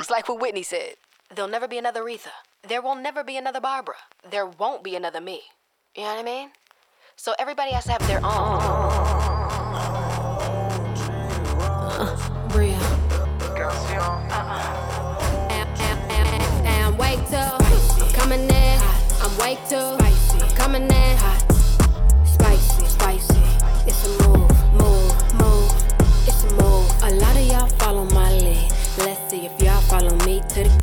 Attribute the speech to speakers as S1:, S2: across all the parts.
S1: It's like what Whitney said. There'll never be another Aretha. There will never be another Barbara. There won't be another me. You know what I mean? So everybody has to have their own.
S2: Bria. And, and wake up. I'm coming in. I'm wake up. I'm coming in. Spicy, spicy. It's a move, move, move. It's a move. A lot of y'all follow my lead. Let's see if y'all follow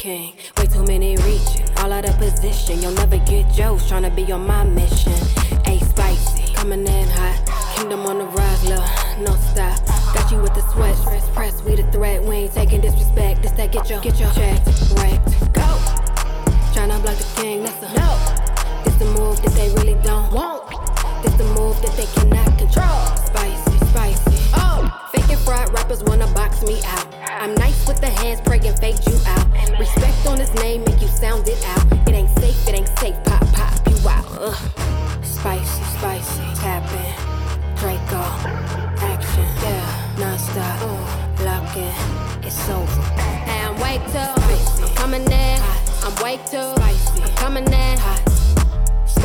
S2: Way too many reaching, all out of position. You'll never get Joe's trying to be on my mission. A spicy, coming in hot. Kingdom on the rise, love, no stop. Got you with the sweat, press, press, we the threat. We ain't taking disrespect. This that get your, get your check wrecked. Go. Tryna block the king, that's a no. This the move that they really don't want. This the move that they cannot control. Oh, fake rappers wanna box me out. I'm nice with the hands, pray and fade you out. Respect on his name, make you sound it out. It ain't safe, it ain't safe. Pop, pop, you out. Ugh. Spicy, spicy. Tapping. Draco. Action. Yeah, non-stop. Uh, lock in. It's over. And wake up. I'm coming in. I'm wake up. I'm coming in.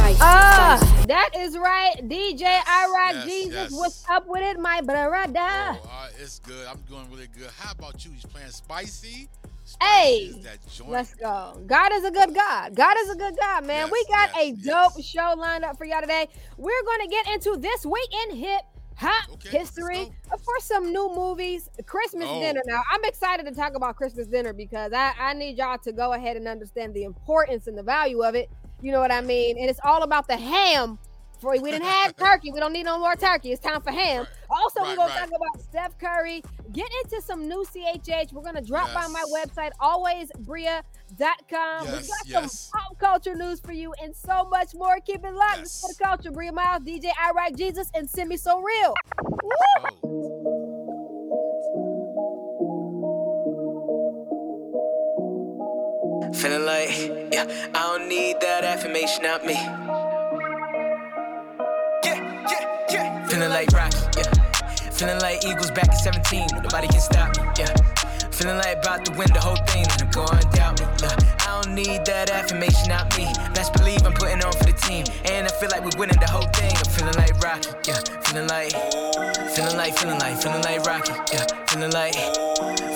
S2: Spicy.
S3: Ah,
S2: spicy.
S3: that is right. DJ I Rock
S4: yes,
S3: Jesus,
S4: yes.
S3: what's up with it, my brother?
S4: Oh, uh, it's good. I'm doing really good. How about you? He's playing spicy. Spicy
S3: Hey,
S4: is that joint.
S3: Let's go. God is a good God. God is a good God, man. we
S4: Yes,
S3: got a dope
S4: yes.
S3: show lined up for y'all today. We're going to get into this week in hip hop
S4: Okay,
S3: history.
S4: go.
S3: Of course, some new movies, Christmas
S4: Oh.
S3: dinner. Now, I'm excited to talk about Christmas dinner because I, I need y'all to go ahead and understand the importance and the value of it. You know what I mean? And it's all about the ham. For we didn't have turkey. We don't need no more turkey. It's time for ham. Also, we're gonna
S4: right.
S3: talk about Steph Curry. Get into some new CHH. We're gonna drop by my
S4: Yes.
S3: website, alwaysbria.com. We've
S4: Yes,
S3: got
S4: yes.
S3: some pop culture news for you and so much more. Keep it locked. This is for the culture. Bria Miles, DJ I Iraq Jesus, and Simi So Real.
S5: Feeling like, yeah, I don't need that affirmation out me. Yeah, yeah, yeah. Feeling like Rocky, yeah. Feeling like Eagles back at 17, nobody can stop me, yeah. Feeling like about to win the whole thing, and I'm going down yeah. I don't need that affirmation out me. Best believe I'm putting on for the team, and I feel like we're winning the whole thing. I'm feeling like Rocky, yeah. Feeling like, feeling like, feeling like, feeling like Rocky, yeah. Feeling like.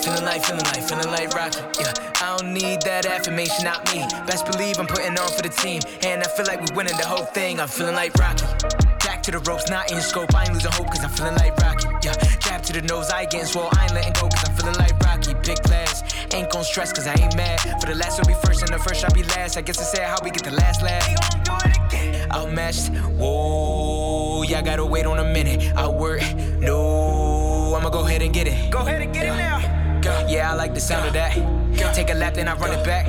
S5: Feeling like, feeling like, feeling like Rocky. Yeah, I don't need that affirmation out me. Best believe I'm putting on for the team. And I feel like we're winning the whole thing. I'm feeling like Rocky. To the ropes, not in scope. I ain't losing hope cause I'm feeling like Rocky. Yeah, jab to the nose, I ain't getting swole. I ain't letting go cause I'm feeling like Rocky. Big class, ain't gon' stress cause I ain't mad. For the last will be first and the first I'll be last. I guess it's sad how we get the last laugh. Outmatched, whoa, y'all gotta wait on a minute. I work, no, I'ma go ahead and get it. Go ahead and get it now. Yeah, I like the sound of that. Take a lap, then I run it back.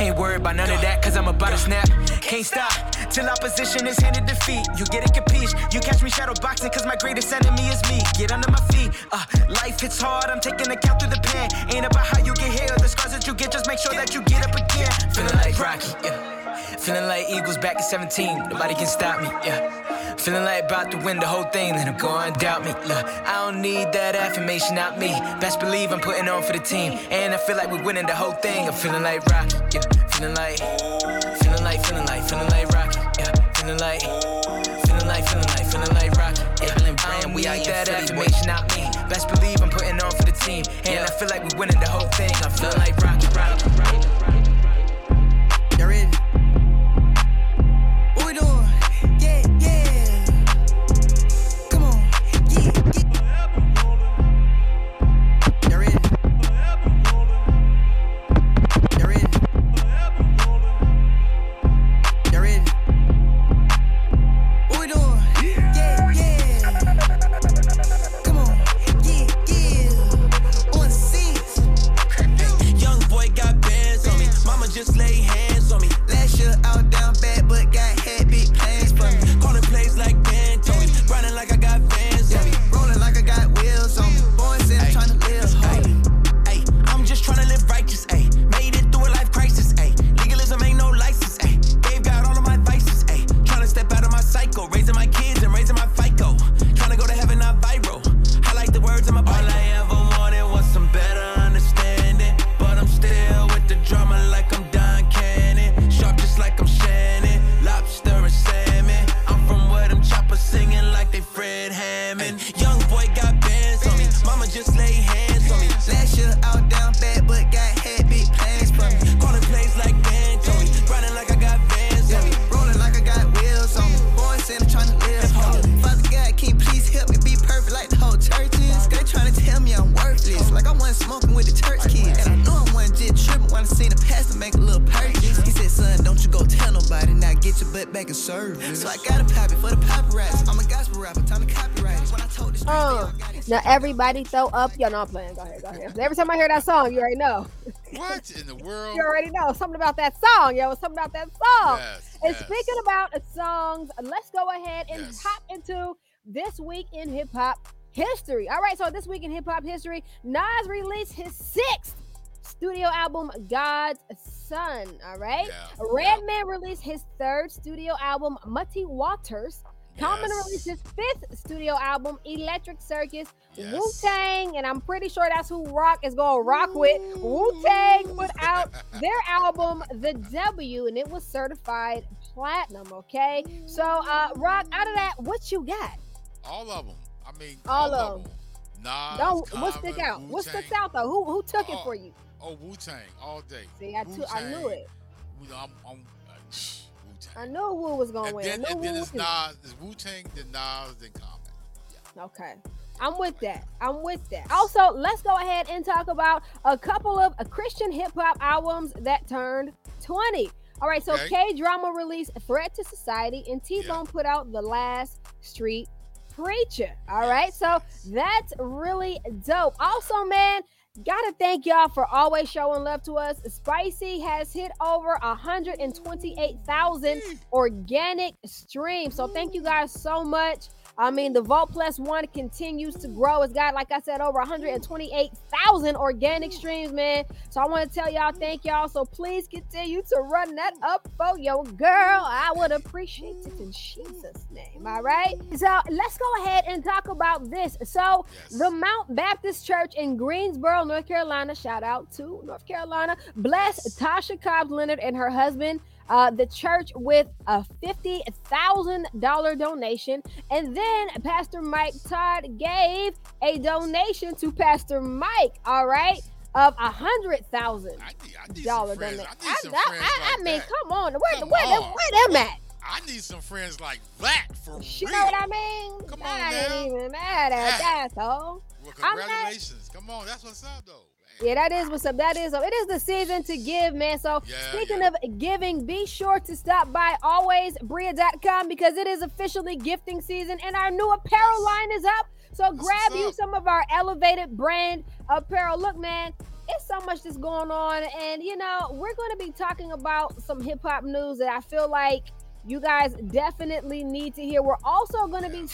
S5: Ain't worried about none of that, cause I'm about to snap. Can't stop till opposition is handed defeat. You get it, capiche. You catch me shadow boxing, cause my greatest enemy is me. Get under my feet. Uh, life hits hard, I'm taking account through the pen. Ain't about how you get here the scars that you get, just make sure that you get up again. Feeling like Rocky, yeah. Feeling like Eagles back at 17, nobody can stop me, yeah. Feeling like about to win the whole thing, then I'm going doubt me. Look, I don't need that affirmation out me. Best believe I'm putting on for the team, and I feel like we're winning the whole thing. I'm feeling like Rocky, yeah. Feeling like, feeling like, feeling like, feeling like. Feeling like, feeling like, feeling like, feeling like Rocky, yeah. I don't need that affirmation out me. Best believe I'm putting on for the team, and I feel like we're winning the whole thing. I'm feeling like Rocky, Rocky, Rocky.
S6: You making service. So I gotta pop it for the paparazzi. I'm a gospel rapper, time to copyright. When I told the streets,
S3: Uh,
S6: they all got it.
S3: now everybody throw up. Yo, no, I'm playing. Go ahead, go ahead. Every time I hear that song, you already know.
S4: What in the world?
S3: You already know something about that song, yo. Something about that song.
S4: Yes,
S3: And
S4: yes.
S3: speaking about songs, let's go ahead and
S4: Yes.
S3: hop into this week in hip hop history. All right, so this week in hip hop history, Nas released his sixth studio album, God's Son. All right,
S4: Yeah,
S3: Redman released his third studio album, Muddy Waters. Common
S4: Yes.
S3: released his fifth studio album, Electric Circus.
S4: Yes.
S3: Wu Tang, and I'm pretty sure that's who Rock is going to rock with. Wu Tang put out their album, The W, and it was certified platinum. Okay, so uh, Rock, out of that, what you got?
S4: all of them. I mean,
S3: All
S4: all,
S3: of
S4: them. Nas,
S3: Don't what stick
S4: Common,
S3: out? What sticks out though? Who who took it
S4: Oh,
S3: for you?
S4: Oh, Wu Tang all day.
S3: See, I, took, I knew
S4: Wu-Tang.
S3: it.
S4: Wu- I'm, I'm, uh, Wu
S3: I knew Wu was gonna
S4: And
S3: win.
S4: then,
S3: I
S4: and then it's Nas, it's Wu Tang, then Nas, then Common.
S3: Okay. I'm with that. I'm with that. Also, let's go ahead and talk about a couple of Christian hip hop albums that turned 20. All right, so
S4: Okay.
S3: K Drama released Threat to Society and T Bone put out The Last Street Preacher. All right,
S4: Yes,
S3: so that's really dope. Also, man, gotta thank y'all for always showing love to us. Spicy has hit over 128,000 mm. organic streams. So thank you guys so much. I mean, the Vault Plus One continues to grow. It's got, like I said, over 128,000 organic streams, man. So I want to tell y'all, thank y'all. So please continue to run that up for your girl. I would appreciate it in Jesus' name. All right. So let's go ahead and talk about this. So
S4: Yes.
S3: the Mount Baptist Church in Greensboro, North Carolina, shout out to North Carolina, bless
S4: Yes.
S3: Tasha Cobbs Leonard and her husband uh, the church with a $50,000 donation. And then Pastor Mike Todd gave a donation to Pastor Mike, all right, of a $100,000
S4: I need, I need
S3: dollar donation.
S4: I
S3: I, I- I mean,
S4: that.
S3: come on, where,
S4: Come
S3: where, them-
S4: on.
S3: where them at?
S4: I need some friends like that for
S3: You
S4: real.
S3: know what I mean?
S4: Come on
S3: I
S4: now.
S3: ain't even mad at
S4: Yeah.
S3: that, though.
S4: Well, congratulations. Come on, that's what's up, though.
S3: Yeah, that is what's up. That is up. It is the season to give, man. So
S4: Yeah,
S3: speaking
S4: yeah.
S3: of giving, be sure to stop by alwaysbria.com because it is officially gifting season and our new apparel
S4: Yes.
S3: line is up. So
S4: That's
S3: grab you
S4: up.
S3: some of our elevated brand apparel. Look, man, it's so much that's going on. And you know, we're gonna be talking about some hip-hop news that I feel like you guys definitely need to hear. We're also gonna be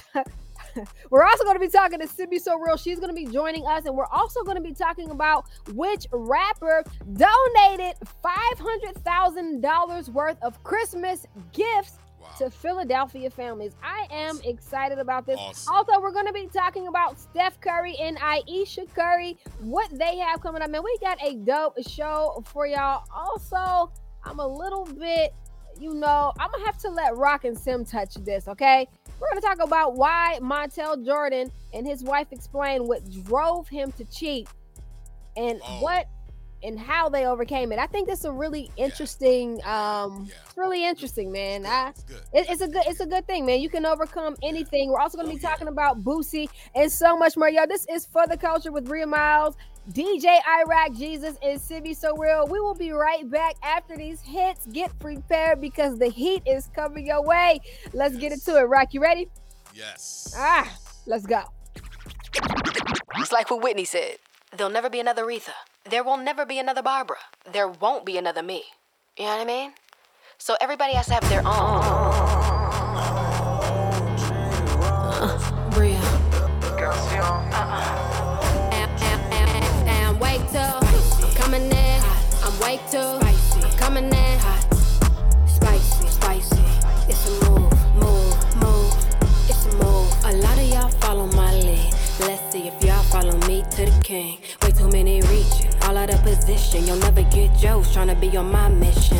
S3: We're also going to be talking to Simi So Real. She's going to be joining us, and we're also going to be talking about which rapper donated $500,000 worth of Christmas gifts
S4: Wow.
S3: to Philadelphia families. I am excited about this.
S4: Awesome.
S3: Also, we're going to be talking about Steph Curry and Aisha Curry, what they have coming up. Man, we got a dope show for y'all. Also, I'm a little bit, you know, I'm going to have to let Rock and Sim touch this, okay? We're going to talk about why Montel Jordan and his wife explain what drove him to cheat and
S4: Oh.
S3: what and how they overcame it. I think that's a really interesting um
S4: Yeah.
S3: it's really interesting, man.
S4: It's
S3: I.
S4: It's good.
S3: it- it's a good it's a good thing, man. You can overcome anything. We're also going to
S4: Oh,
S3: be
S4: yeah.
S3: talking about Boosie and so much more. Yo, this is for the culture with Bria Miles, DJ I Rock, Jesus, and Simi So Real. We will be right back after these hits. Get prepared because the heat is coming your way. Let's get
S4: Yes.
S3: into it. Rock, you ready?
S4: Yes.
S3: Ah, let's go.
S1: It's like what Whitney said. There'll never be another Retha. There will never be another Barbara. There won't be another me. You know what I mean? So everybody has to have their own.
S2: King. Way too many reaching, all out of position. You'll never get Joe's trying to be on my mission.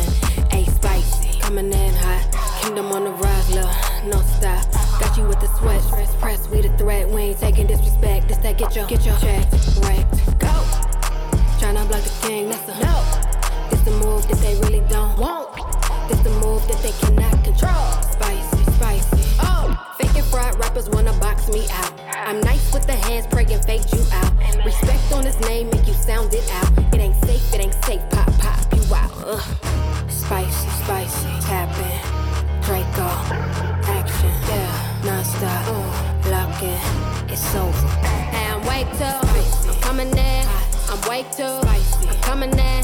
S2: A spicy, coming in hot. Kingdom on the rise, lil', no stop. Got you with the sweat, press, press. We the threat, we ain't taking disrespect. This that get your, get your check wrecked. Go. Tryna block the king, that's a no. This the move that they really don't want. This the move that they cannot control. Spicy, spicy. Rappers wanna box me out. I'm nice with the hands, praying fake you out. Respect on his name, make you sound it out. It ain't safe, it ain't safe. Pop, pop, you out. Ugh. Spicy, spicy, tapping. Draco, action, yeah, nonstop. Ooh, lock it, it's over. Hey, I'm waked up, I'm coming in. I'm waked up, I'm coming in.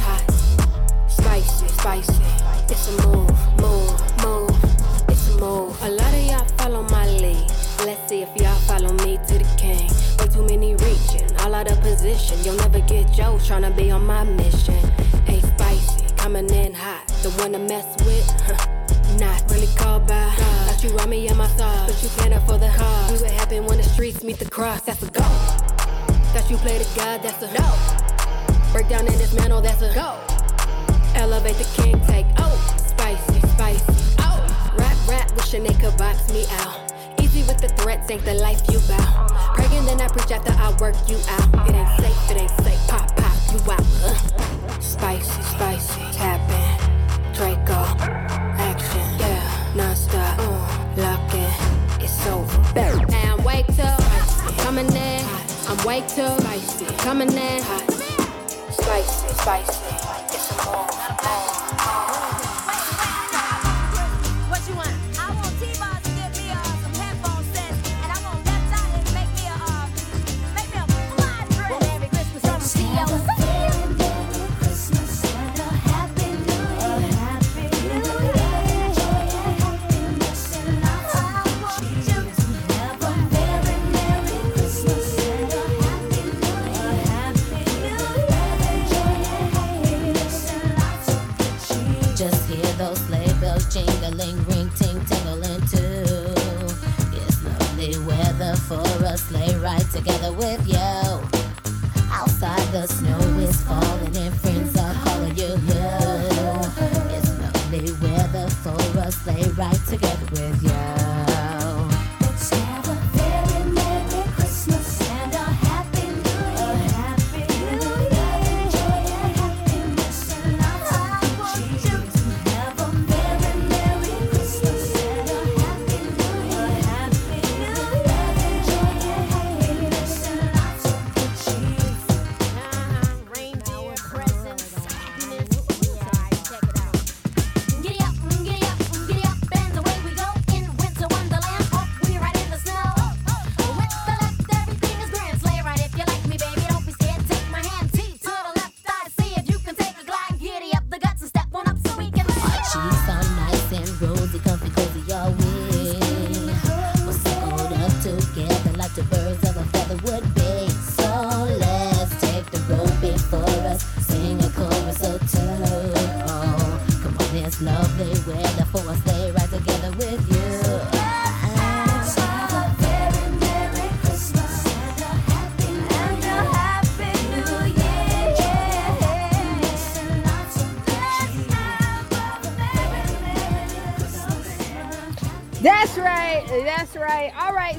S2: Spicy, spicy, it's a move, move, move. It's a move. A lot y'all follow my lead. Let's see if y'all follow me to the king. Way too many reaching, all out of position. You'll never get Joe tryna be on my mission. Hey, spicy, coming in hot. The one to mess with? Not really called by. Thought you run me in my thoughts, but you can't afford the cost. See what happen when the streets meet the cross, that's a go. Thought you played a god, that's a no. Break down and dismantle, that's a go. Elevate the king, take oh, spicy, spicy. Rap, wishing they could box me out. Easy with the threats, ain't the life you bow. Praying then I preach after I work you out. It ain't safe, it ain't safe. Pop, pop, you out. Uh. Spicy, spicy, tapping. Draco, action, yeah, non-stop. Uh, locking, it's over. And wake till coming in. I'm wake till spicy, coming in. Spicy, spicy. It's a move.
S7: Together with you. Outside the snow is falling and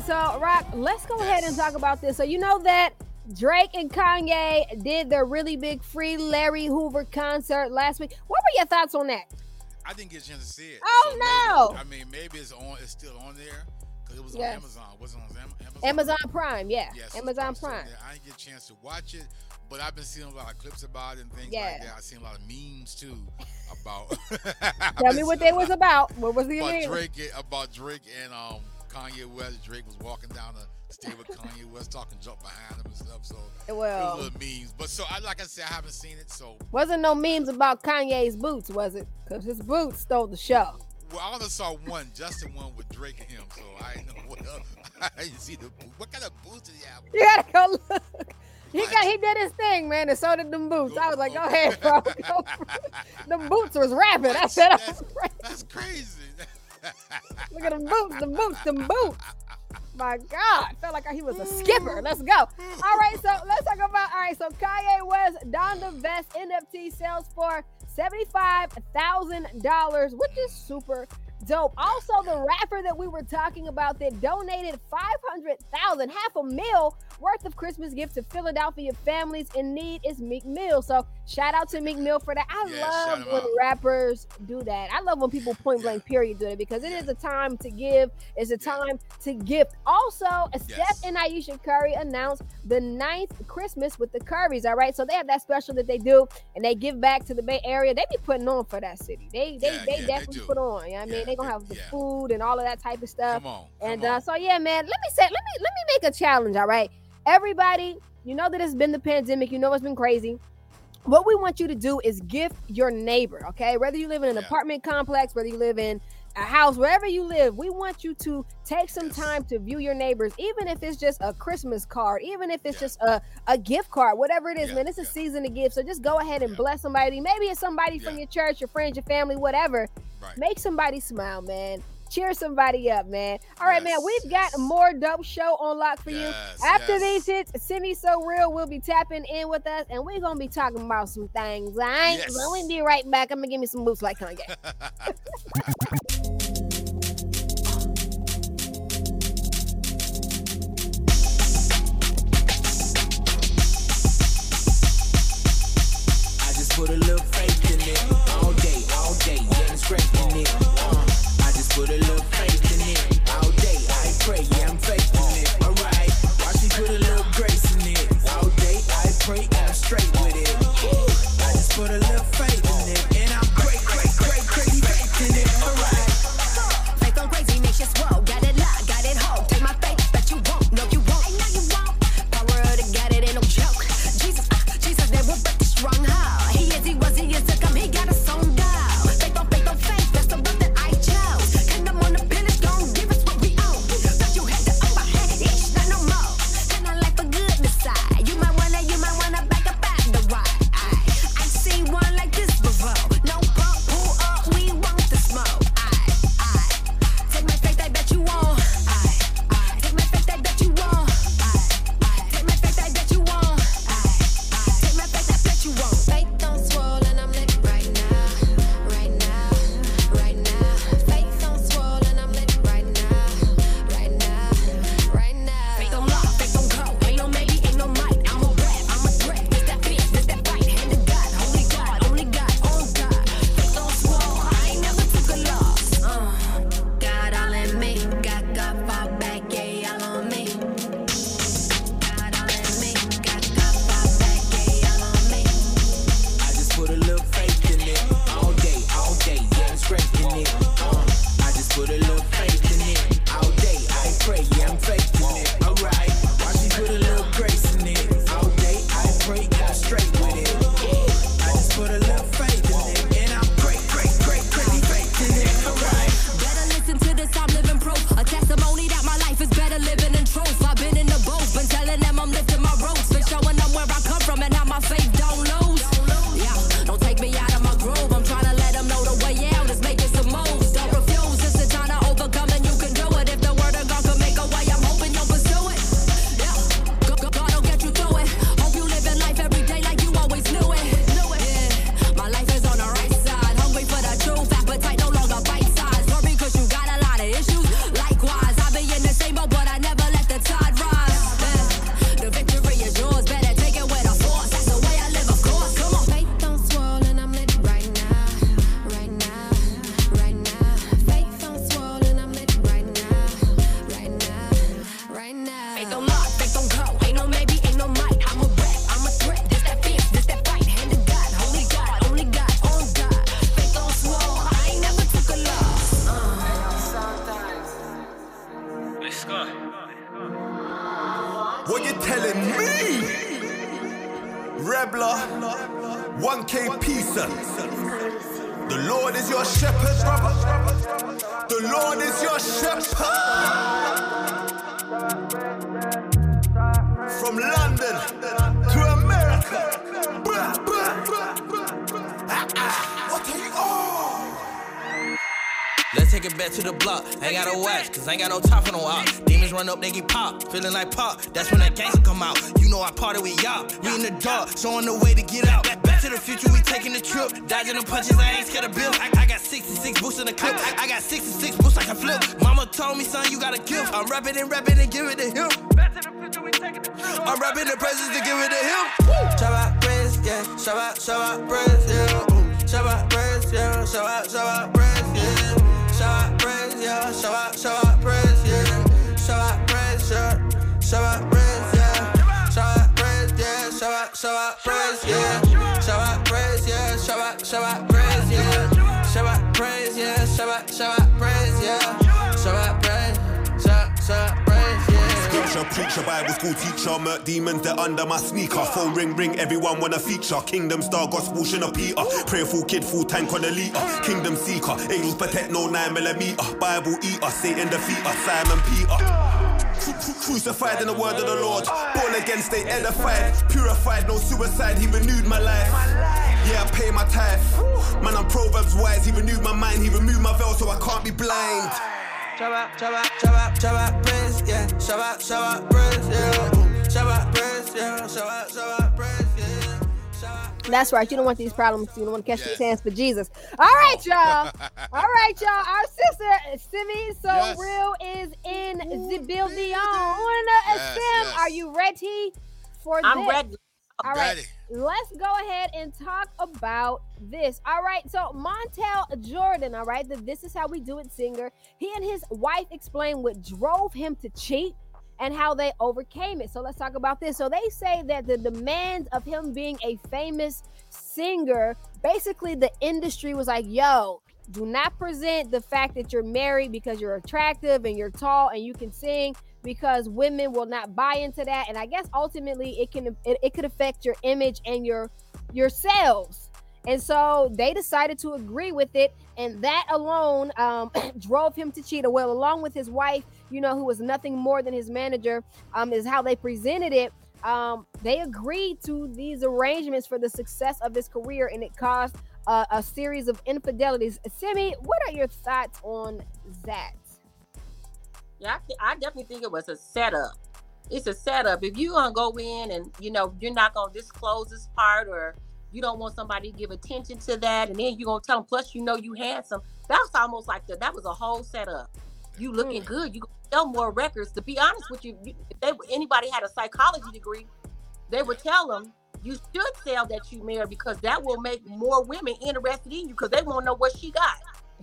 S3: So, Rock, let's go ahead and talk about this. So, you know that Drake and Kanye did their really big free Larry Hoover concert last week. What were your thoughts on that?
S4: I didn't get a chance to see it.
S3: Oh,
S4: maybe-
S3: no.
S4: I mean, maybe it's on. It's still on there because it was
S3: Yes.
S4: on Amazon. Was it on Am- Amazon?
S3: Amazon Prime, yeah.
S4: Yes,
S3: Amazon Prime.
S4: I didn't get a chance to watch it, but I've been seeing a lot of clips about it and things
S3: Yeah.
S4: like that. I've seen a lot of memes too about.
S3: Tell me what they was about. What was the
S4: about
S3: name?
S4: Drake about Drake and um Kanye West. Drake was walking down the stage with Kanye West talking jump behind him and stuff. So it
S3: Well,
S4: was little memes. But so I like I said, I haven't seen it. So
S3: wasn't no memes about Kanye's boots, was it? Because his boots stole the show.
S4: well, I only saw one, just the one with Drake and him. So I didn't know what else. I didn't see the boot. What kind of boots did he have?
S3: You gotta go look. He got he did his thing, man, and so did them boots.
S4: Go-
S3: I was like, go
S4: go-
S3: ahead, bro. Go them boots was rapping. I said,
S4: That's-
S3: that's
S4: That's crazy.
S3: Look at them boots, them boots, them boots. My God, felt like he was a skipper. Let's go. All right, so let's talk about. All right, so Kanye West the Vest NFT sells for seventy-five thousand dollars, which is super dope. Also, the rapper that we were talking about that donated five hundred thousand, half a mil worth of Christmas gifts to Philadelphia families in need is Meek Mill. So shout out to Meek Mill for that. I
S4: Yeah,
S3: love when
S4: out.
S3: rappers do that. I love when people point blank period do it because it is a time to give. It's a time to gift. Also, Steph
S4: Yes.
S3: and Aisha Curry announced the ninth Christmas with the Currys. All right, so they have that special that they do, and they give back to the Bay Area. They be putting on for that city. They they,
S4: Yeah,
S3: they
S4: yeah,
S3: definitely
S4: do.
S3: put on. You know what I mean,
S4: Yeah,
S3: gonna have the
S4: yeah.
S3: food and all of that type of stuff.
S4: Come on, come and
S3: uh,
S4: on.
S3: so yeah, man, let me say, let me let me make a challenge. All right, everybody, you know that it's been the pandemic. You know it's been crazy. What we want you to do is gift your neighbor. Okay, whether you live in an
S4: yeah.
S3: apartment complex, whether you live in a house, wherever you live, we want you to take some
S4: yes.
S3: time to view your neighbors, even if it's just a Christmas card, even if it's
S4: yeah.
S3: just a, a gift card, whatever it is,
S4: yeah.
S3: man. It's a
S4: yeah.
S3: season to give. So just go ahead and bless somebody. Maybe it's somebody from your church, your friends, your family, whatever.
S4: Right.
S3: Make somebody smile, man cheer somebody up, man. All right,
S4: yes.
S3: man, we've got more dope show on lock for
S4: yes, you.
S3: After
S4: yes.
S3: these hits, Simi So Real will be tapping in with us, and we're going to be talking about some things. All right?
S4: Yes.
S3: We'll be right back. I'm going to give me some moves like Kanye.
S8: I just put a little faith in it all day, all day, getting it's in it put a little faith in it. All day I pray, yeah, I'm faith it. Alright, watch me put a little grace in it. All day I pray, and I'm straight with it.
S9: Ooh, I
S8: just put a little faith
S10: preacher, Bible school teacher. Murk demons, they're under my sneaker. Phone ring, ring, everyone wanna feature. Kingdom star, gospel, shinner Peter. Prayerful kid, full tank on the liter. Kingdom seeker, angels protect, no 9 millimeter. Bible eater, Satan defeater, Simon Peter. Cru- cru- Crucified in the word of the Lord. Born again, stay edified. Purified, no suicide. He renewed my life. Yeah, I pay my tithe. Man, I'm Proverbs wise. He renewed my mind. He removed my veil so I can't be blind.
S11: Shabbat, Shabbat, Shabbat, Shabbat, praise, yeah. Shabbat, Shabbat, praise, yeah. Shabbat, praise, yeah. Shabbat, Shabbat, praise, yeah. Shabbat.
S3: That's right. You don't want these problems. You don't want to catch
S4: Yeah.
S3: these hands for Jesus. All right, oh. y'all. All right, y'all. Our sister Simi So
S4: Yes.
S3: Real is in the building. On
S4: Yes,
S3: Sim,
S4: yes.
S3: are you ready for
S12: I'm
S3: this?
S12: ready.
S3: All right.
S4: Ready.
S3: Let's go ahead and talk about this. All right, so Montel Jordan, all right, the This Is How We Do It singer, he and his wife explained what drove him to cheat and how they overcame it. So let's talk about this. So they say that the demands of him being a famous singer, basically the industry was like, yo, do not present the fact that you're married because you're attractive and you're tall and you can sing because women will not buy into that. And i guess ultimately it can it, it could affect your image and your your sales and so they decided to agree with it. And that alone um, drove him to cheat. Well along with his wife you know who was nothing more than his manager um, is how they presented it. Um, they agreed to these arrangements for the success of his career. And it caused uh, a series of infidelities. Simi what are your thoughts on that
S12: Yeah, I, I definitely think it was a setup. It's a setup. If you gonna go in and you know you're not gonna disclose this part, or you don't want somebody to give attention to that, and then you're gonna tell them. Plus, you know you handsome. That's almost like the, that was a whole setup. You hmm. looking good. You sell more records. To be honest with you, you if they, anybody had a psychology degree, they would tell them you should sell that you married because that will make more women interested in you because they want to know what she got.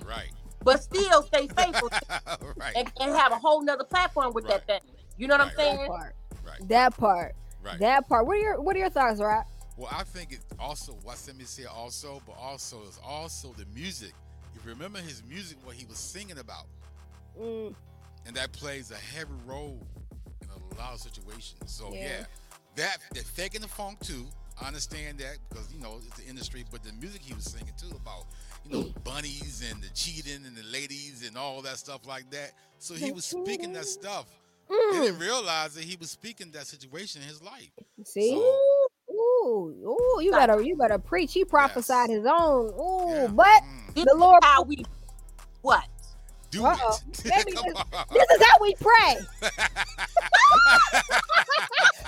S4: Right.
S12: But still stay faithful
S4: right.
S12: and, and have a whole nother platform with that thing. You know what I'm saying?
S3: that part
S4: Right.
S3: that part
S4: Right.
S3: that part what are your what are your thoughts right
S4: Well, I think it also what Simi said also, but also is also the music. If you remember his music, what he was singing about,
S3: Mm,
S4: and that plays a heavy role in a lot of situations. So
S3: Yeah.
S4: yeah, that they're faking the funk too. I understand that because you know it's the industry, but the music he was singing too about you know bunnies and the cheating and the ladies and all that stuff like that. So he was speaking that stuff. They
S3: mm.
S4: didn't realize that he was speaking that situation in his life.
S3: see
S4: So-
S3: ooh ooh you better you better preach he prophesied his own ooh
S4: Yeah.
S3: but
S4: Mm.
S3: The lord
S12: how we what?
S4: Do
S3: Uh-oh.
S4: it.
S3: Baby,
S4: Come
S3: this-
S4: on.
S3: this is how we pray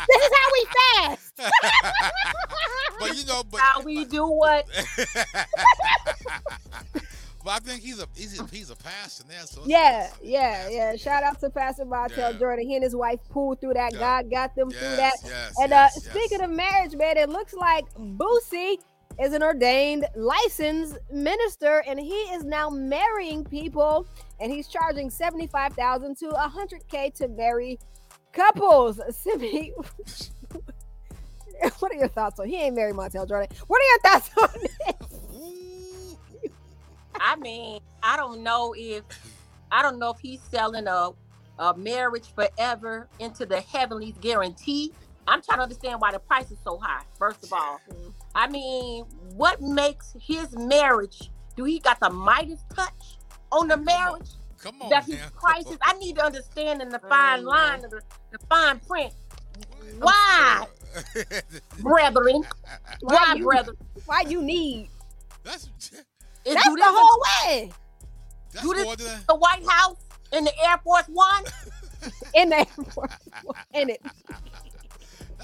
S3: this is how we fast
S4: but you know, but
S12: How we do what?
S4: but I think he's a he's a, he's a pastor now. So
S3: yeah yeah yeah shout out to pastor Martel
S4: Yeah.
S3: Jordan he and his wife pulled through that
S4: Yeah.
S3: God got them through that
S4: yes,
S3: And uh,
S4: yes,
S3: speaking of marriage, man, it looks like Boosie is an ordained licensed minister, and he is now marrying people, and he's charging seventy-five thousand to hundred k to marry couples. Simi, what are your thoughts on? He ain't married Montel Jordan. What are your thoughts on this?
S12: I mean, I don't know if I don't know if he's selling a a marriage forever into the heavenlies guarantee. I'm trying to understand why the price is so high. First of all, mm-hmm. I mean, what makes his marriage? Do he got the Midas touch on the marriage?
S4: Come on,
S12: That his
S4: now.
S12: prices. I need to understand in the fine
S3: Mm.
S12: line of the, the fine print. Why, brethren? Why,
S3: you-
S12: brethren?
S3: Why you need?
S4: That's
S3: That's
S12: do
S3: the whole way
S4: that's
S12: Do this-
S4: than
S12: the White House in the Air Force One?
S3: in the Air Force One. in it.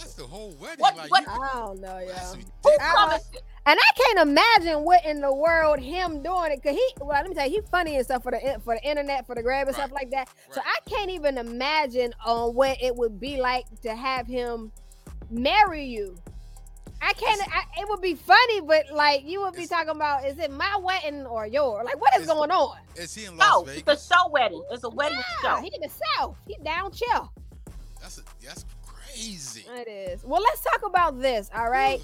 S4: That's the whole wedding.
S12: What-
S4: like,
S12: what-
S4: you-
S3: I don't know, y'all.
S12: Who
S3: I? And I can't imagine what in the world him doing it. Cause he, well, let me tell you, he funny and stuff for the for the internet, for the grab and stuff like that. So I can't even imagine on what it would be like to have him marry you. I can't. I, it would be funny, but like you would be talking about, is it my wedding or yours? Like, what is
S4: It's-
S3: going on?
S4: Is he in Las
S12: No,
S4: Vegas?
S12: it's a show wedding. It's a wedding
S3: Yeah,
S12: show.
S3: he in the south. He down chill.
S4: That's a, that's crazy.
S3: It is. Well, let's talk about this. All right.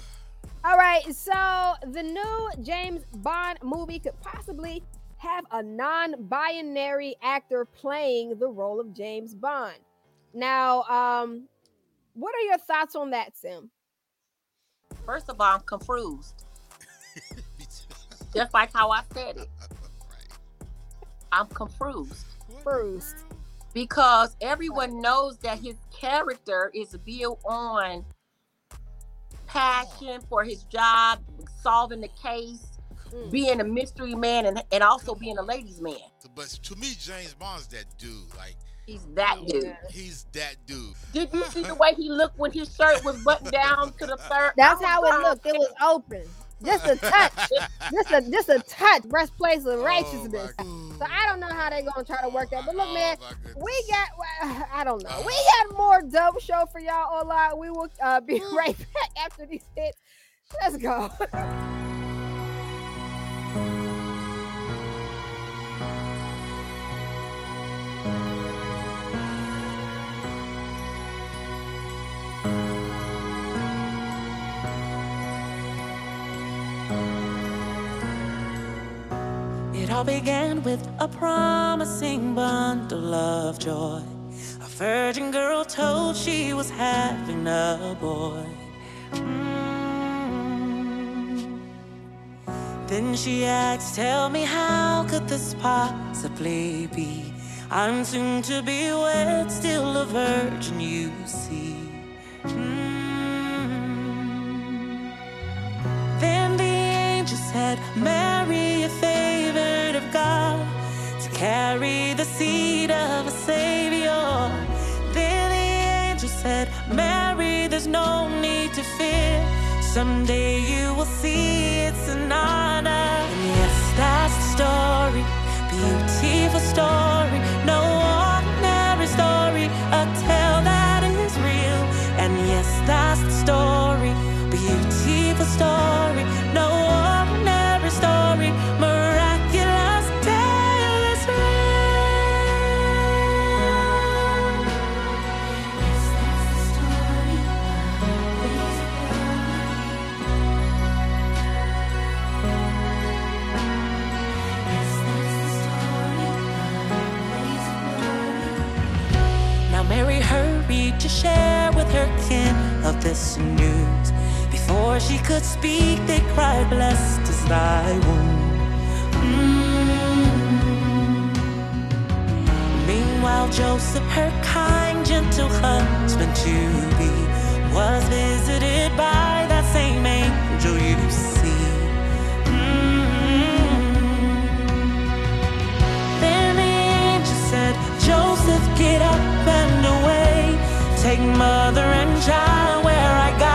S3: All right. So the new James Bond movie could possibly have a non-binary actor playing the role of James Bond. Now, um, what are your thoughts on that, Sim?
S12: First of all, I'm confused. Just like how I said it. I'm confused.
S3: Bruised.
S12: Because everyone knows that his character is built on passion for his job, solving the case,
S3: Mm.
S12: being a mystery man, and, and also being a ladies' man.
S4: But to me, James Bond's that dude. Like
S12: He's that dude.
S4: he's that dude.
S12: Did you see the way he looked when his shirt was buttoned down to the third?
S3: That's how it looked. It was open. Just a touch. just a just a touch. Breastplates
S4: Oh
S3: of righteousness. So I don't know how they're gonna try to work that. But look, man, we got well, I don't know. We got more dope show for y'all online. We will uh, be right back after these hits. Let's go.
S13: all began with a promising bundle of joy. A virgin girl told she was having a boy. Mm. Then she asked, Tell me, how could this possibly be? I'm soon to be wed, still a virgin, you see. Mm. Then the angel said, Mary, a to carry the seed of a Savior. Then the angel said, Mary, there's no need to fear. Someday you will see it's an honor. And yes, that's the story, beautiful story, no ordinary story, a tale that is real. And yes, that's the story, beautiful story, no ordinary this news. Before she could speak, they cried, Blessed is thy womb. Mm. Meanwhile, Joseph, her kind, gentle husband to be, was visited by that same angel you see. Mm. Then the angel said, Joseph, get up and away. Take mother and child where I guide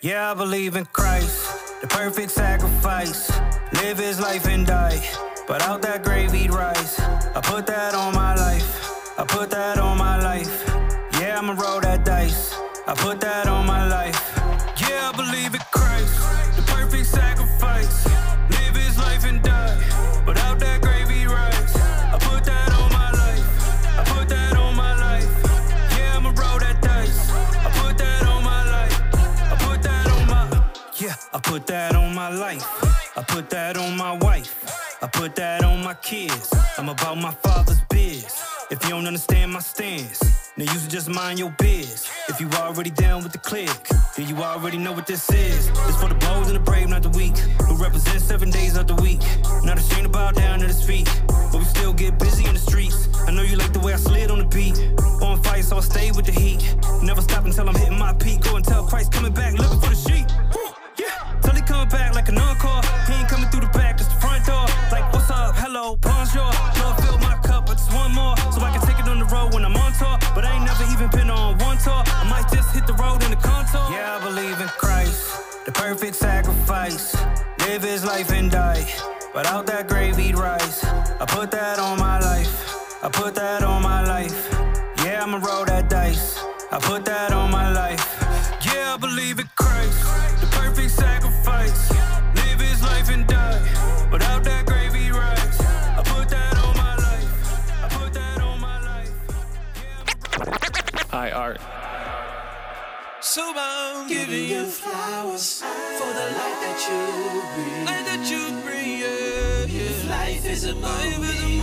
S14: Yeah, I believe in Christ, the perfect sacrifice. Live his life and die, but out that grave he'd. I put that on my life, I put that on my life. Yeah, I'ma roll that dice, I put that on my life. Yeah, I believe in my life. I put that on my wife. I put that on my kids. I'm about my father's biz. If you don't understand my stance, then you should just mind your biz. If you already down with the click, then you already know what this is. It's for the bold and the brave, not the weak. Who represent seven days of the week. Not ashamed to bow down at his feet, but we still get busy in the streets. I know you like the way I slid on the beat. On fire, so I stay with the heat. Never stop until I'm hitting my peak. Go and tell Christ coming back, looking for the sheep. Woo, back like an encore. He ain't coming through the back, just the front door. Like, what's up? Hello, bonjour. Lord, fill my cup, but just one more. So I can take it on the road when I'm on tour. But I ain't never even been on one tour. I might just hit the road in the contour. Yeah, I believe in Christ, the perfect sacrifice. Live his life and die. But out that grave he'd rise. I put that on my life. I put that on my life. Yeah, I'ma roll that dice. I put
S11: So I'm giving you flowers for the light that you bring. Light that you bring, yeah, yeah. If life is a movie,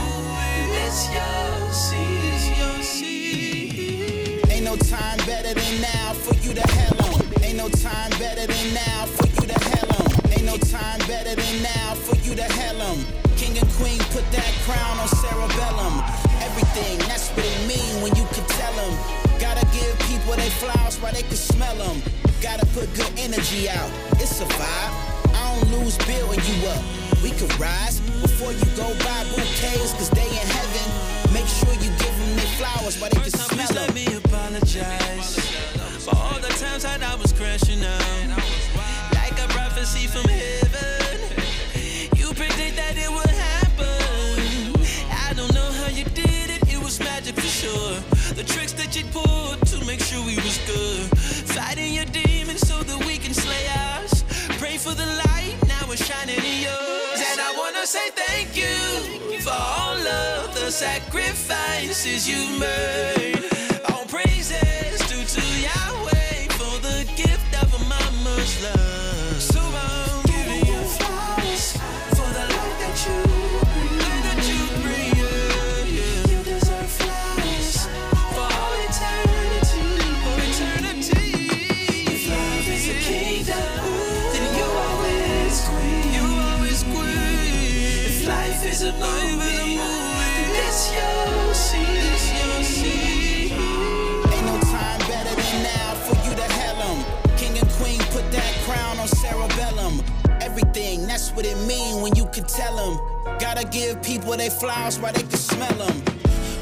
S11: it's your seed. It's your seed.
S15: Ain't no time better than now for you to hell on. Ain't no time better than now for you to hell on. Ain't no time better than now for you to hell on. King and queen put that crown on cerebellum. Everything, that's what it mean when you can tell them. Gotta give people they flowers while they can smell them. Gotta put good energy out. It's a vibe. I don't lose building you up. We can rise before you go buy bouquets, cause they in heaven. Make sure you give them their flowers while they can
S11: First time,
S15: smell
S11: please let me apologize for all the times that I was crashing out. Like a prophecy from heaven. The light, now it's shining in yours. And I wanna say thank you for all of the sacrifices you made. All praises due to Yahweh for the gift of a mama's love. is a movie. This your scene. This your scene. Ain't no time better than now for you to hell em. King and queen put that crown on cerebellum. Everything,
S16: that's what it mean when you can tell them. Gotta give people they flowers while they can smell them.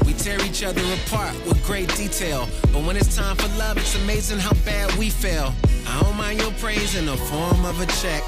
S17: We tear each other apart with great detail. But when it's time for love, it's amazing how bad we fail. I don't mind your praise in the form of a check.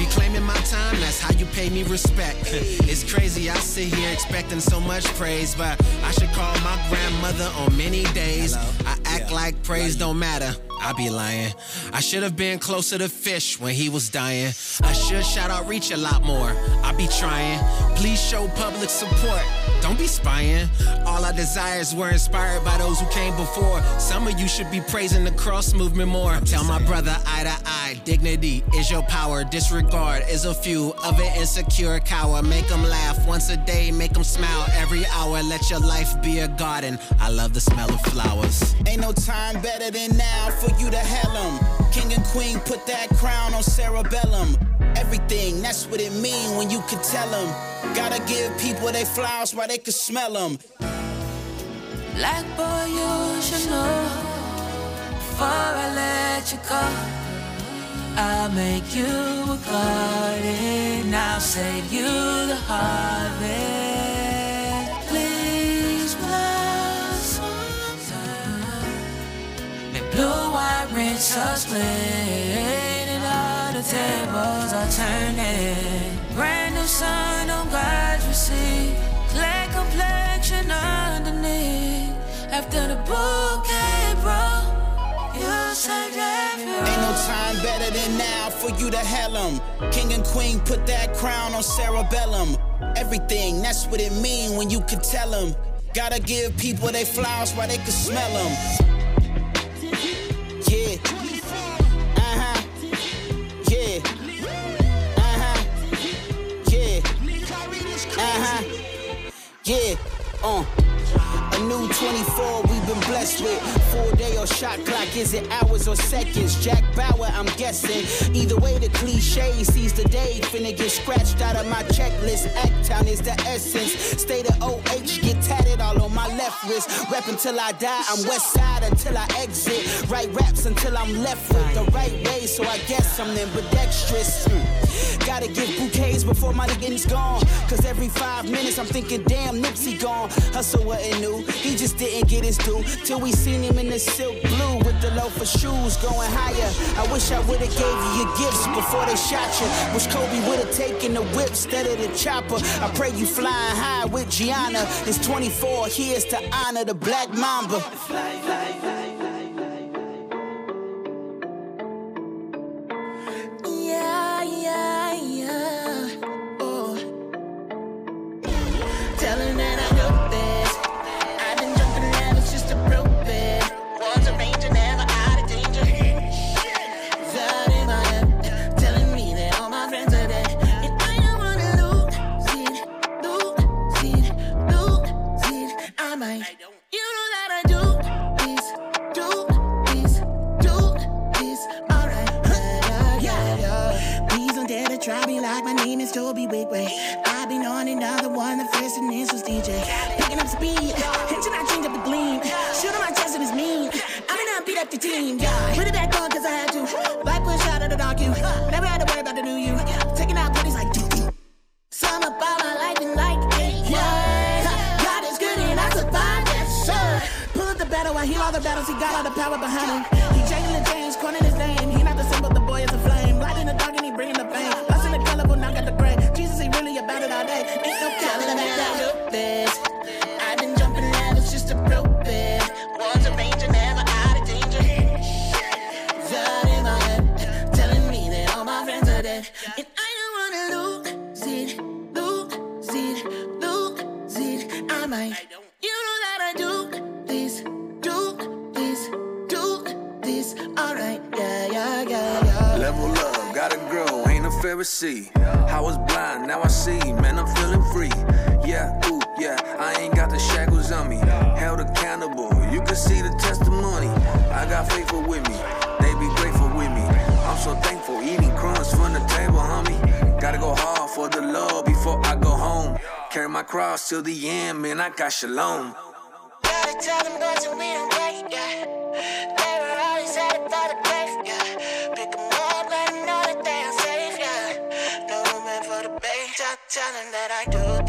S17: Reclaiming my time, that's how you pay me respect. It's crazy, I sit here expecting so much praise, but I should call my grandmother on many days. I act like praise don't matter. I be lying. I should have been closer to fish when he was dying. I should shout out reach a lot more. I be trying. Please show public support. Don't be spying. All our desires were inspired by those who came before. Some of you should be praising the cross movement more. Tell my brother eye to eye. Dignity is your power. Disregard is a few of an insecure coward. Make them laugh once a day. Make them smile every hour. Let your life be a garden. I love the smell of flowers.
S16: Ain't no time better than now for you to hell 'em. King and queen put that crown on cerebellum. Everything, that's what it mean when you can tell 'em. Gotta give people they flowers while they can smell 'em.
S18: Black boy, you should know before I let you go. I'll make you a garden. I'll save you the harvest. Blue wine rinse are split. And all the tables are turning. Brand new sun on God's receipt. Clear complexion underneath. After the bouquet, bro. You saved said
S16: Ain't no time better than now for you to hell 'em. King and queen put that crown on cerebellum. Everything, that's what it mean when you can tell 'em. Gotta give people they flowers while they can smell 'em. Uh. A new 24 we've been blessed with. Full day or shot clock, is it hours or seconds? Jack Bauer, I'm guessing. Either way, the cliche sees the day. Finna get scratched out of my checklist. Act town is the essence. State of OH, get tatted all on my left wrist. Rep until I die, I'm west side until I exit. Write raps until I'm left with the right way, so I guess I'm ambidextrous. Hmm. Gotta give bouquets before my nigga's gone. Cause every five minutes I'm thinking, damn, Nipsey gone. Hustle wasn't new, he just didn't get his due. Till we seen him in the silk blue with the loafer shoes going higher. I wish I would've gave you your gifts before they shot you. Wish Kobe would've taken the whip instead of the chopper. I pray you flying high with Gianna. It's 24, here's to honor the Black Mamba.
S18: Yeah, it. I might. You know that I do this, do this, do this. Alright, yeah, yeah, yeah. Please don't dare to try me like my name is Tobe Nwigwe. I've been on another one, the first initials DJ. Picking up speed, until I change up the gleam. Shoot on my chest and it's mean. I'm gonna beat up the team, yeah. Put it back on cause I had to. Light push out of the dark you. Never had to worry about the new you. Taking out bodies like doo. Some about my life and like, I heal all the battles, he got all the power behind him. He jangling James, calling his name. He not the symbol, the boy is a flame. Light in the dark and he bringing the fame. A I
S19: was blind, now I see, man, I'm feeling free. Yeah, ooh, yeah, I ain't got the shackles on me. Held accountable, you can see the testimony. I got faithful with me, they be grateful with me. I'm so thankful, eating crumbs from the table, homie. Gotta go hard for the Lord before I go home. Carry my cross till the end, man, I got shalom.
S18: Gotta tell them that we don't wait, yeah. They were always headed for the grave, that
S15: I do.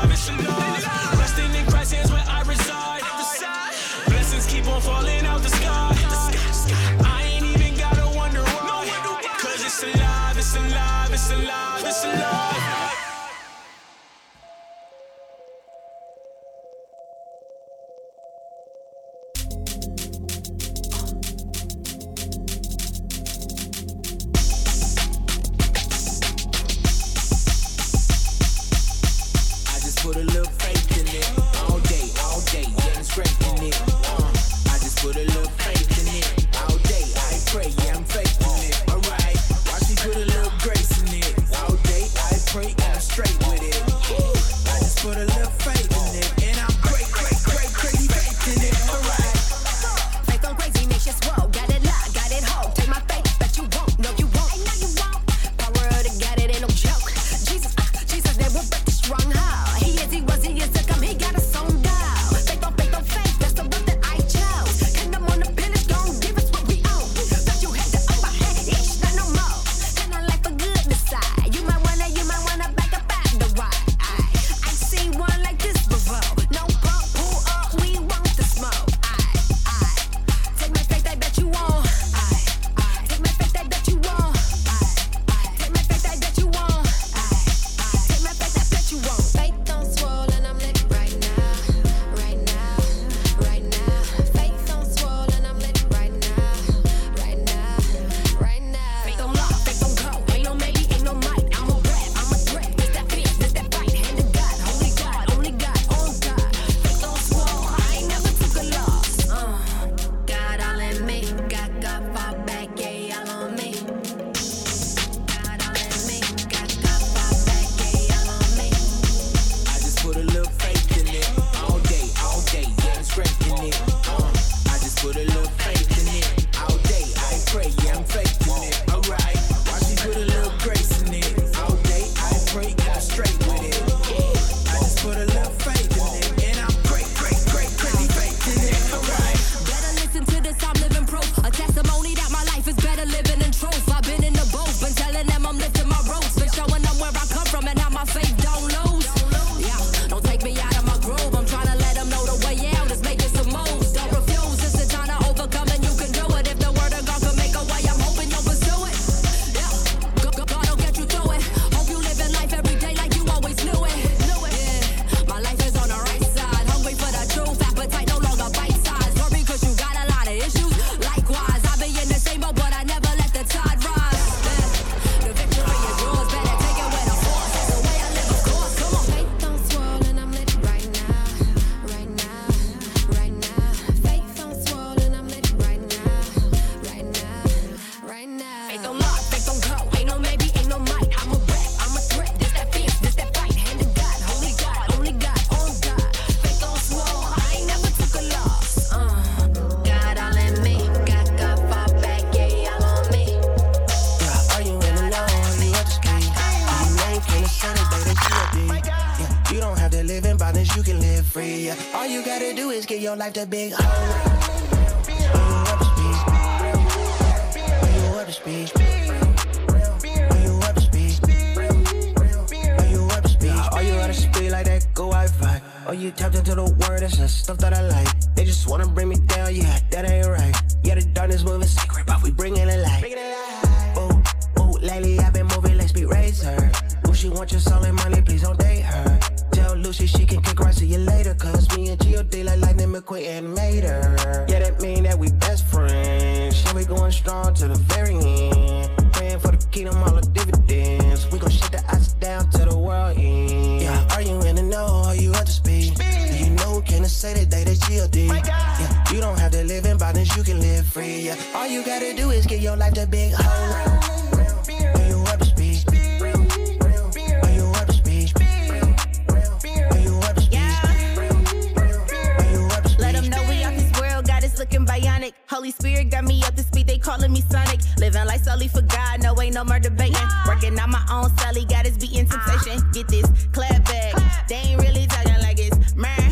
S14: Love, it's your love.
S20: Life that big hole. Are you up to speed? Are you up to speed? Are you up to speed? Are you up to speed? Are you out of speed like that? Go Wi-Fi. Or you tapped into the word, that's the stuff that I like. They just wanna bring me down, yeah, that ain't right. Yeah, the darkness moving secret, but we bring in the light. Ooh, ooh, lately I've been moving like speed racer. Ooh, she want your solid money, please don't date her. Tell Lucy she can kick right, see you later. Cause me and G.O.D. like Lightning McQueen animator. Yeah, that mean that we best friends. Yeah, we going strong to the very end. Praying for the kingdom, all the dividends. We gon' shut the ice down to the world end. Yeah, are you in the know? Are you up to speed? Do you know can I say that they the G.O.D.? Yeah, you don't have to live in bondage, you can live free. Yeah, all you gotta do is give your life to big hole.
S21: Holy Spirit got me up to speed, they calling me Sonic. Living life solely for God, no ain't no more debating. Working on my own Sally, got his beating temptation. Ah. Get this, clap back. They ain't really talking like it's man.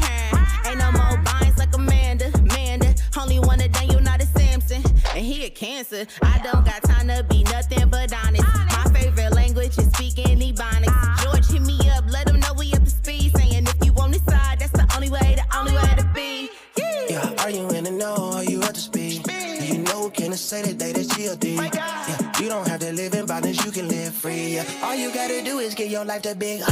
S21: Ain't no more binds like Amanda. Amanda, only one of them, you not a Samson. And he a cancer. I don't got you
S20: gotta do is give your life the big
S22: up,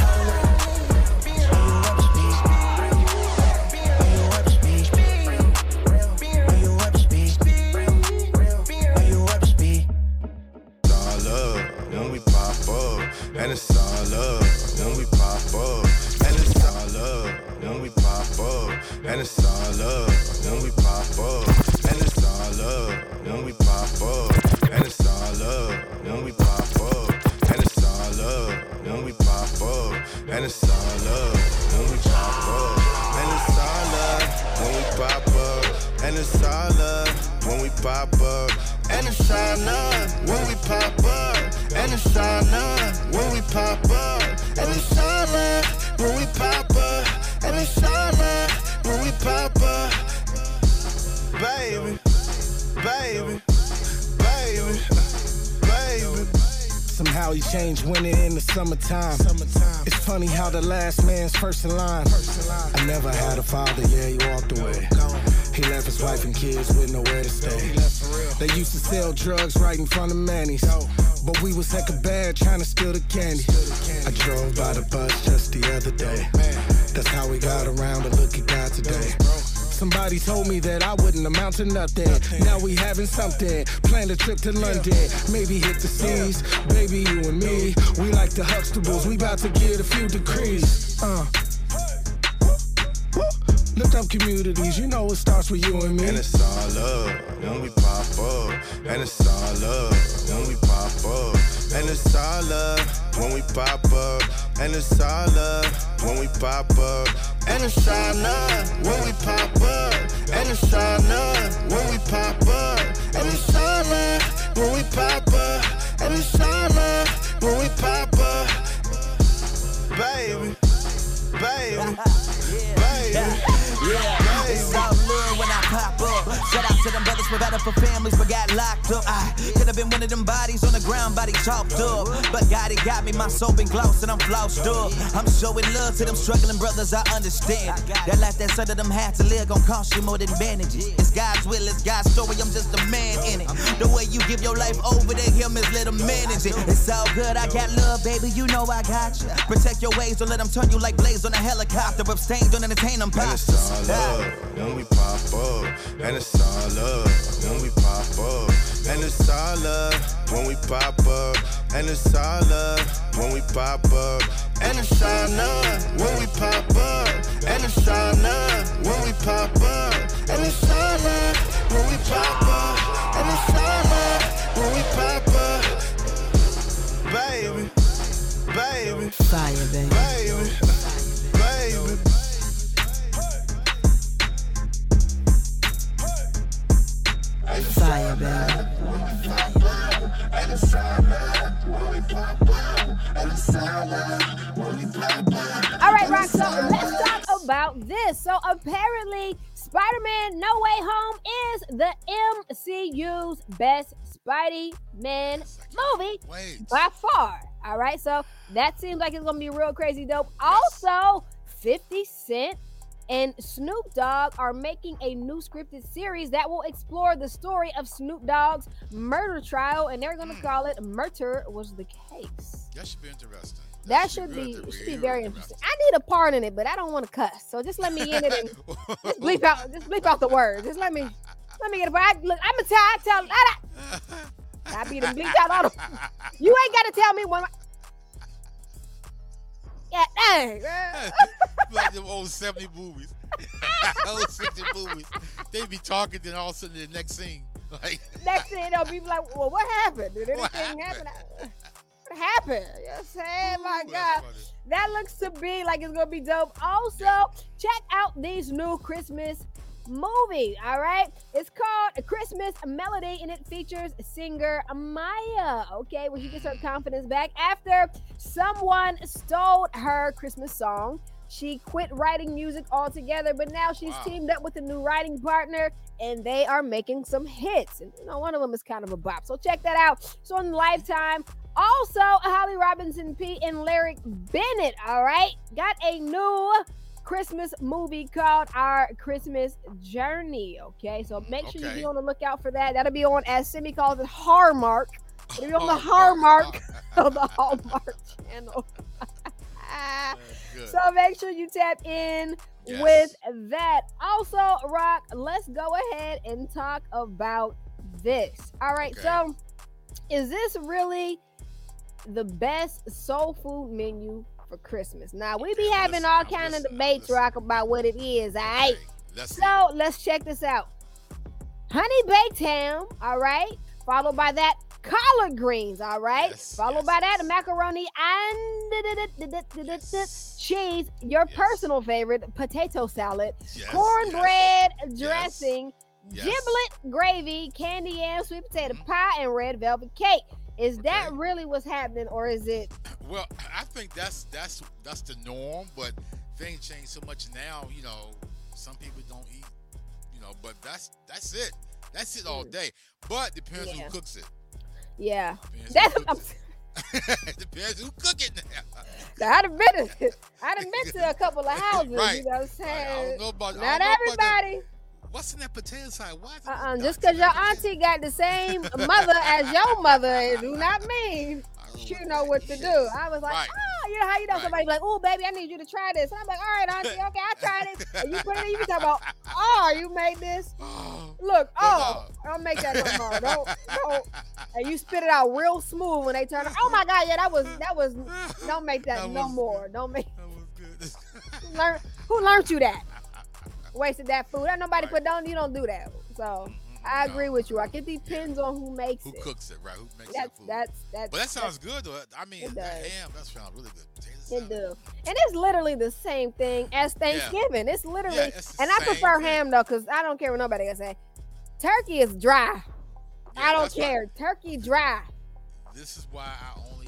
S22: and it's all love when we pop up, and it's all love when we pop up, and it's all love when we pop up, and it's all love when we pop up, and it's all love when we pop up, love when we pop up, and it's all love when we pop up, and it's all love when we pop up, and it's all love when we pop up. And it's all love when we pop up. And it's all love when we pop up. And it's all love when we pop up. And it's all love when we pop up. Baby, baby, baby,
S17: Somehow he changed winter in the summertime. It's funny how the last man's first in line. I never had a father, yeah, he walked away. He left his wife and kids with nowhere to stay. They used to sell drugs right in front of Manny's. But we was hecka bad trying to steal the candy. I drove by the bus just the other day. That's how we got around to look at God today. Somebody told me that I wouldn't amount to nothing. Now we having something. Plan a trip to London. Maybe hit the seas. Baby, you and me. We like the Huxtables. We about to get a few degrees. Uh. Look up communities. You know it starts with you and me.
S22: And it's all love when we pop up. And it's all love when we pop up. And it's all love when we pop up. And it's all love when we pop up. And it's all love when we pop up. And it's all love when we pop up. And it's all love when we pop up. And it's all love when we pop up. Baby, baby, baby.
S16: Yeah, it's all love when I pop up. Shout out to them brothers for better for families, but got locked up. I could have been one of them bodies on the ground, body chopped up. But God, it got me, my soul been glossed and I'm flossed up. I'm showing love to them struggling brothers, I understand. That life that's under them had to live gon' cost you more than bandages. It's God's will, it's God's story, I'm just a man in it. The way you give your life over to Him is let Him manage it. It's all good, I got love, baby, you know I got you. Protect your ways, don't let them turn you like blades on a helicopter. Abstain, don't entertain them
S22: And it's all love when we pop up. And it's all love when we pop up. And it's all love when we pop up. And it's all love when we pop up. And it's all love when we pop up. And it's all love when we pop up. And it's all love when we pop up. And it's all love when we pop up. Baby, baby,
S20: fire, baby,
S22: baby, baby.
S20: Fire, baby.
S3: All right, Rock. So let's talk about this. So apparently, Spider Man No Way Home is the MCU's best Spidey Man movie by far. All right, so that seems like it's gonna be real crazy dope. Also, 50 Cent and Snoop Dogg are making a new scripted series that will explore the story of Snoop Dogg's murder trial, and they're gonna hmm. call it "Murder Was the Case."
S4: That should be interesting.
S3: That should be should be very interesting. I need a part in it, but I don't want to cuss, so just let me in it and just bleep out just bleep out the words. Just let me let me get it. But I, look, I'm gonna tell I tell I, I be the bleep out all the. You ain't got to tell me when. Yeah, dang.
S4: like them old 70 movies. old 60 movies. They be talking, then all of a sudden the next scene. Like
S3: Next thing they'll be like, well, what happened? Did anything happen? What happened? You know what I'm saying? My God. That looks to be like it's gonna be dope. Also, check out these new Christmas movie. All right, it's called A Christmas Melody, and it features singer Maya. Okay, when she gets her confidence back after someone stole her Christmas song. She quit writing music altogether, but now she's
S23: Wow.
S3: teamed up with a new writing partner, and they are making some hits. And you know, one of them is kind of a bop. So check that out. So on Lifetime. Also, Holly Robinson Peete and Lyric Bennett, all right, got a new Christmas movie called Our Christmas Journey. Okay, so mm, make sure you be on the lookout for that. That'll be on, as Simi calls it, Hallmark. It'll be on the oh, oh, Hallmark oh. of the Hallmark channel. so make sure you tap in
S23: Yes.
S3: with that. Also, Rock, let's go ahead and talk about this. All right, so is this really the best soul food menu for Christmas? Now we be having all kind of debates, Rock, about what it is. All right. so let's check this out. Honey baked ham. All right. Followed by that collard greens. All right. Followed by that macaroni and cheese. Your personal favorite potato salad, cornbread dressing, giblet gravy, candy yam, sweet potato pie, and red velvet cake. Is that really what's happening, or is it?
S4: Well, I think that's that's that's the norm, but things change so much now. You know, some people don't eat. You know, but that's that's it. That's it all mm. day. But depends
S3: Yeah.
S4: who cooks it.
S3: Yeah,
S4: Depends
S3: that's.
S4: who cooks it. depends who cook it now.
S3: I'd have been, I'd have been to a couple of houses.
S4: Right.
S3: You know what I'm saying?
S4: I don't know about-
S3: Not
S4: know about
S3: everybody.
S4: What's in that potato salad? Why? is
S3: Uh-uh, just because your auntie got the same mother as your mother, it do not mean she know what to do. I was like,
S23: Right.
S3: oh, you know how you know somebody be like, oh, baby, I need you to try this. And I'm like, all right, auntie, okay, I tried it. And you put it in, you talking about, oh, you made this. Look, oh, don't make that no more. Don't, don't. And you spit it out real smooth when they turn. Oh my God, yeah, that was that was. Don't make that, no more. Don't make. Who learn, who learned you that? Wasted that food. Ain't nobody put down. You don't do that. So mm-hmm. I agree with you. Like it depends on who makes
S4: Who
S3: it.
S4: Who cooks it, right? Who makes
S3: That's
S4: that food?
S3: that's that's.
S4: but that sounds good, though. I mean,
S3: It
S4: that
S3: does.
S4: ham, that sounds really good.
S3: It do. And it's literally the same thing as Thanksgiving. It's literally,
S4: it's
S3: and I prefer ham though, because I don't care what nobody else say. Turkey is dry. I don't
S4: that's why-
S3: care. Turkey dry.
S4: This is why I only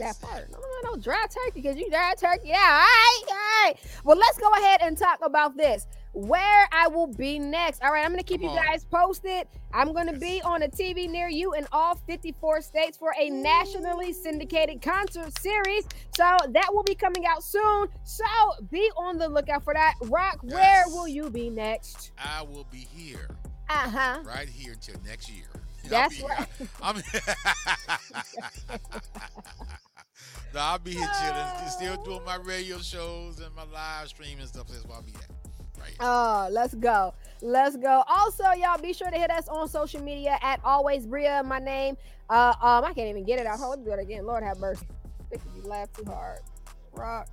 S3: That part. No, no, no, dry turkey, because you dry turkey. Yeah, all right, all right. Well, let's go ahead and talk about this. Where I will be next. All right, I'm going to keep
S23: Come
S3: you
S23: on.
S3: guys posted. I'm going to be on a TV near you in all 54 states for a nationally syndicated concert series. So that will be coming out soon. So be on the lookout for that. Rock, where will you be next?
S4: I will be here,
S3: Uh huh.
S4: right here until next year. I'll
S3: That's
S4: be
S3: right.
S4: I'm no, I'll be here chilling, still doing my radio shows and my live stream and stuff. That's where I'll be at. Right.
S3: Oh, let's go. Let's go. Also, y'all be sure to hit us on social media at always Bria. My name. Uh um, I can't even get it out. Hold it again. Lord have mercy. You laugh too hard. Rock.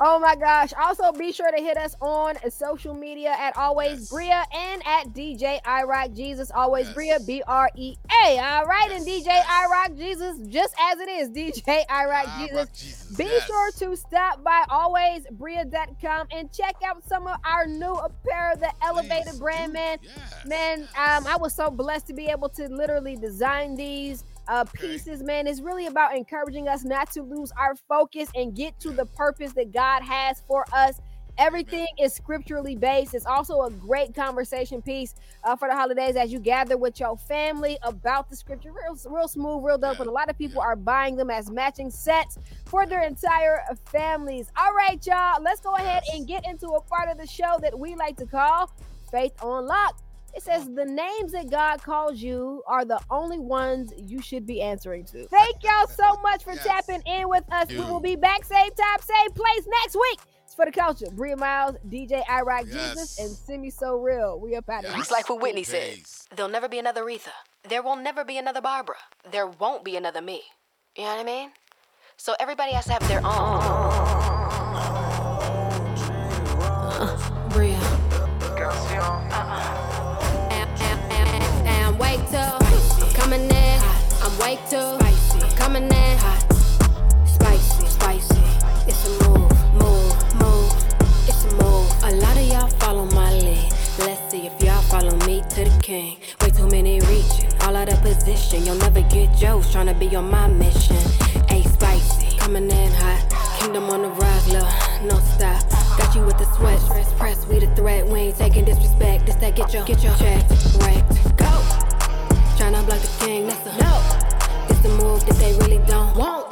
S3: Oh my gosh. Also, be sure to hit us on social media at Always Bria and at DJ iRock Jesus. Always Bria, B R E A. All right. And DJ iRock Jesus, just as it is, DJ iRock Jesus. Be sure to stop by alwaysbria.com and check out some of our new apparel, the Elevated brand, man. Man, um, I was so blessed to be able to literally design these. Uh, pieces, man. It's really about encouraging us not to lose our focus and get to the purpose that God has for us. Everything is scripturally based. It's also a great conversation piece uh, for the holidays as you gather with your family about the scripture. Real, real smooth, real dope. But a lot of people are buying them as matching sets for their entire families. All right, y'all. Let's go ahead and get into a part of the show that we like to call Faith on Lock. It says the names that God calls you are the only ones you should be answering to. Thank y'all so much for tapping in with us. We will be back same time, same place next week. It's for the culture. Bria Miles, DJ Irock Jesus, and Simi So Real. We up out of here.
S1: It's like what Whitney said. There'll never be another Retha. There will never be another Barbara. There won't be another me. You know what I mean? So everybody has to have their own.
S2: Bria. And wake I'm coming in. Hot. I'm wake up, I'm coming in. Hot. Spicy, spicy. It's a move, move, move. It's a move. A lot of y'all follow my lead. Let's see if y'all follow me to the king. Way too many reaching, all out of position. You'll never get Joe's trying to be on my mission. A spicy, coming in hot. Kingdom on the rise, love, no stop. Got you with the sweat, stress, press, we the threat. We ain't taking disrespect. This that get your, get your check. King, that's a no. This the move that they really don't want.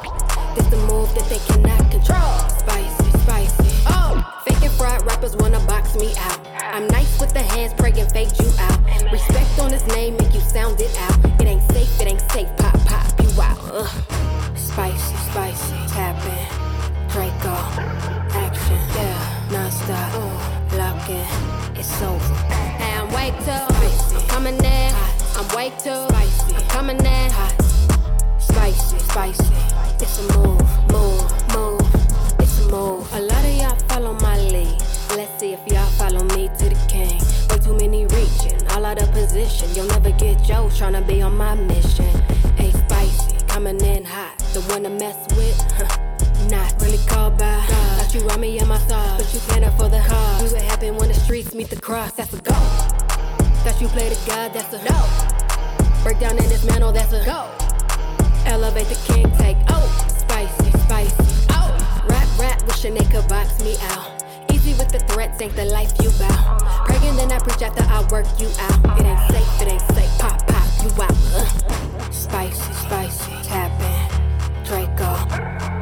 S2: This the move that they cannot control. Spicy, spicy. Oh, fake and fried rappers wanna box me out. I'm nice with the hands, pray and fade you out. Respect on this name, make you sound it out. It ain't safe, it ain't safe. Pop, pop, you out. Ugh. Spicy, spicy, tapping. Draco, action, yeah, non-stop. Uh, lock it's over. And wake up, I'm coming in. I'm wake up, In. Spicy, spicy. It's a move, move, move. It's a move. A lot of y'all follow my lead. Let's see if y'all follow me to the king. Way too many reaching, all out of position. You'll never get Joe tryna be on my mission. Hey, spicy, coming in hot. The one to mess with, huh? Not really called by God. Thought you on me in my thoughts, but you can't afford the cause. We what happen when the streets meet the cross. That's a go. Thought you played a god. That's a no. Break down and dismantle. That's a go. Elevate the king, take oh, spicy, spicy. Oh, rap, rap, wishing they could box me out. Easy with the threats, ain't the life you bow. Praying then I preach after I work you out. It ain't safe, it ain't safe. Pop, pop, you out. Uh. Spicy, spicy, tapping. Draco,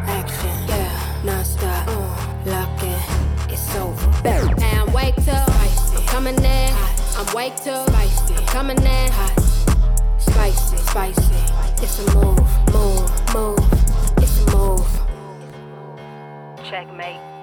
S2: action, yeah, non-stop. Uh, lock in, it's over. And wake up, I'm coming in. I'm wake up, I'm coming in. Spicy, spicy. It's a move, move, move. It's a move.
S23: Checkmate.